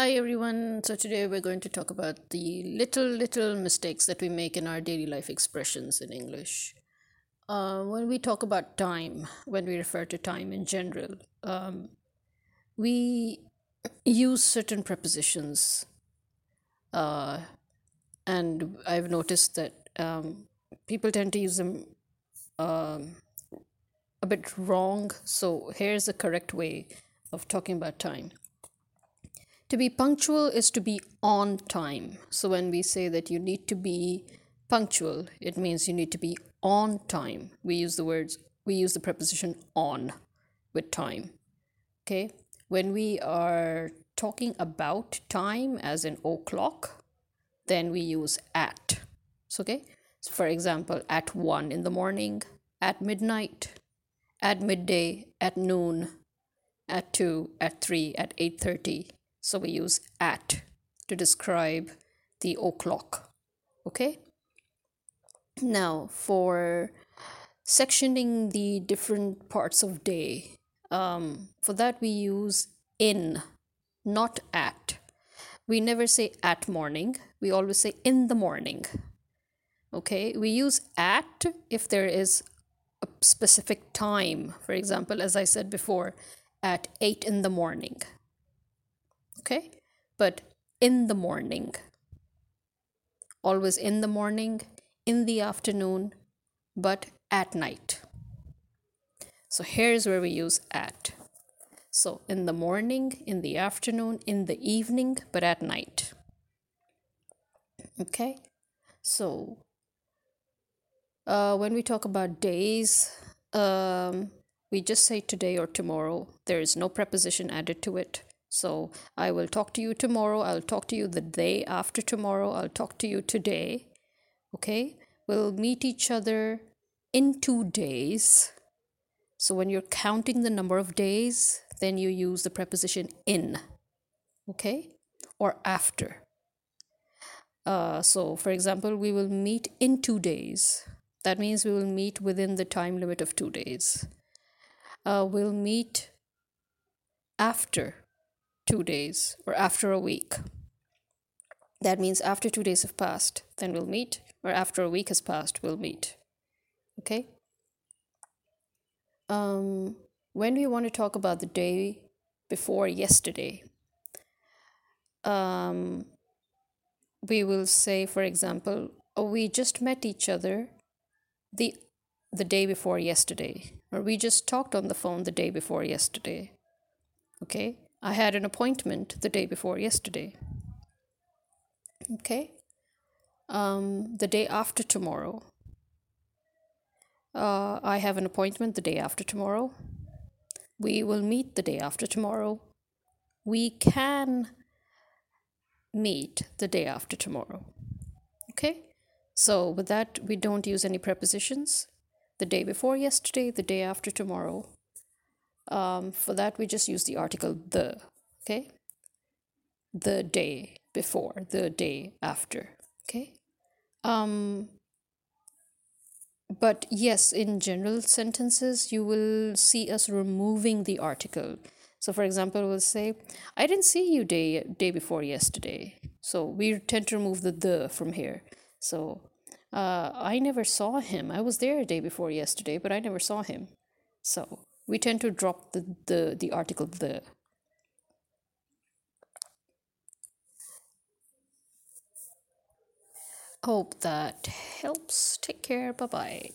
Hi everyone. So today we're going to talk about the little little mistakes that we make in our daily life expressions in English. Uh, when we talk about time, when we refer to time in general, um, we use certain prepositions, uh, and I've noticed that um, people tend to use them um, a bit wrong. So here's the correct way of talking about time. To be punctual is to be on time. So when we say that you need to be punctual, it means you need to be on time. We use the words, we use the preposition on with time. Okay? When we are talking about time, as in o'clock, then we use at. So, okay? So for example, at 1 in the morning, at midnight, at midday, at noon, at 2, at 3, at 8:30. So we use at to describe the o'clock. Okay? Now, for sectioning the different parts of day, um, for that we use in, not at. We never say at morning, we always say in the morning. Okay, we use at if there is a specific time. For example, as I said before, at 8 in the morning. Okay, but in the morning, always in the morning, in the afternoon, but at night. So here's where we use at. So in the morning, in the afternoon, in the evening, but at night. Okay, so uh, when we talk about days, um, we just say today or tomorrow. There is no preposition added to it. So I will talk to you tomorrow. I'll talk to you the day after tomorrow. I'll talk to you today. Okay? We'll meet each other in two days. So when you're counting the number of days, then you use the preposition in. Okay? Or after. Uh, so, for example, we will meet in two days. That means we will meet within the time limit of two days. Uh, we'll meet after two days or after a week. That means after two days have passed, then we'll meet, or after a week has passed, we'll meet. Okay? Um, when we want to talk about the day before yesterday, um, we will say, for example, oh, we just met each other the the day before yesterday, or we just talked on the phone the day before yesterday. Okay? I had an appointment the day before yesterday. Okay. Um, the day after tomorrow. Uh, I have an appointment the day after tomorrow. We will meet the day after tomorrow. We can meet the day after tomorrow. Okay? So, with that, we don't use any prepositions. The day before yesterday, the day after tomorrow, um, for that, we just use the article the, okay? The day before, the day after, okay? Um, but yes, in general sentences, you will see us removing the article. So, for example, we'll say, I didn't see you day, day before yesterday. So, we tend to remove the the from here. So, uh, I never saw him. I was there a day before yesterday, but I never saw him. So, we tend to drop the, the, the article the. Hope that helps. Take care. Bye bye.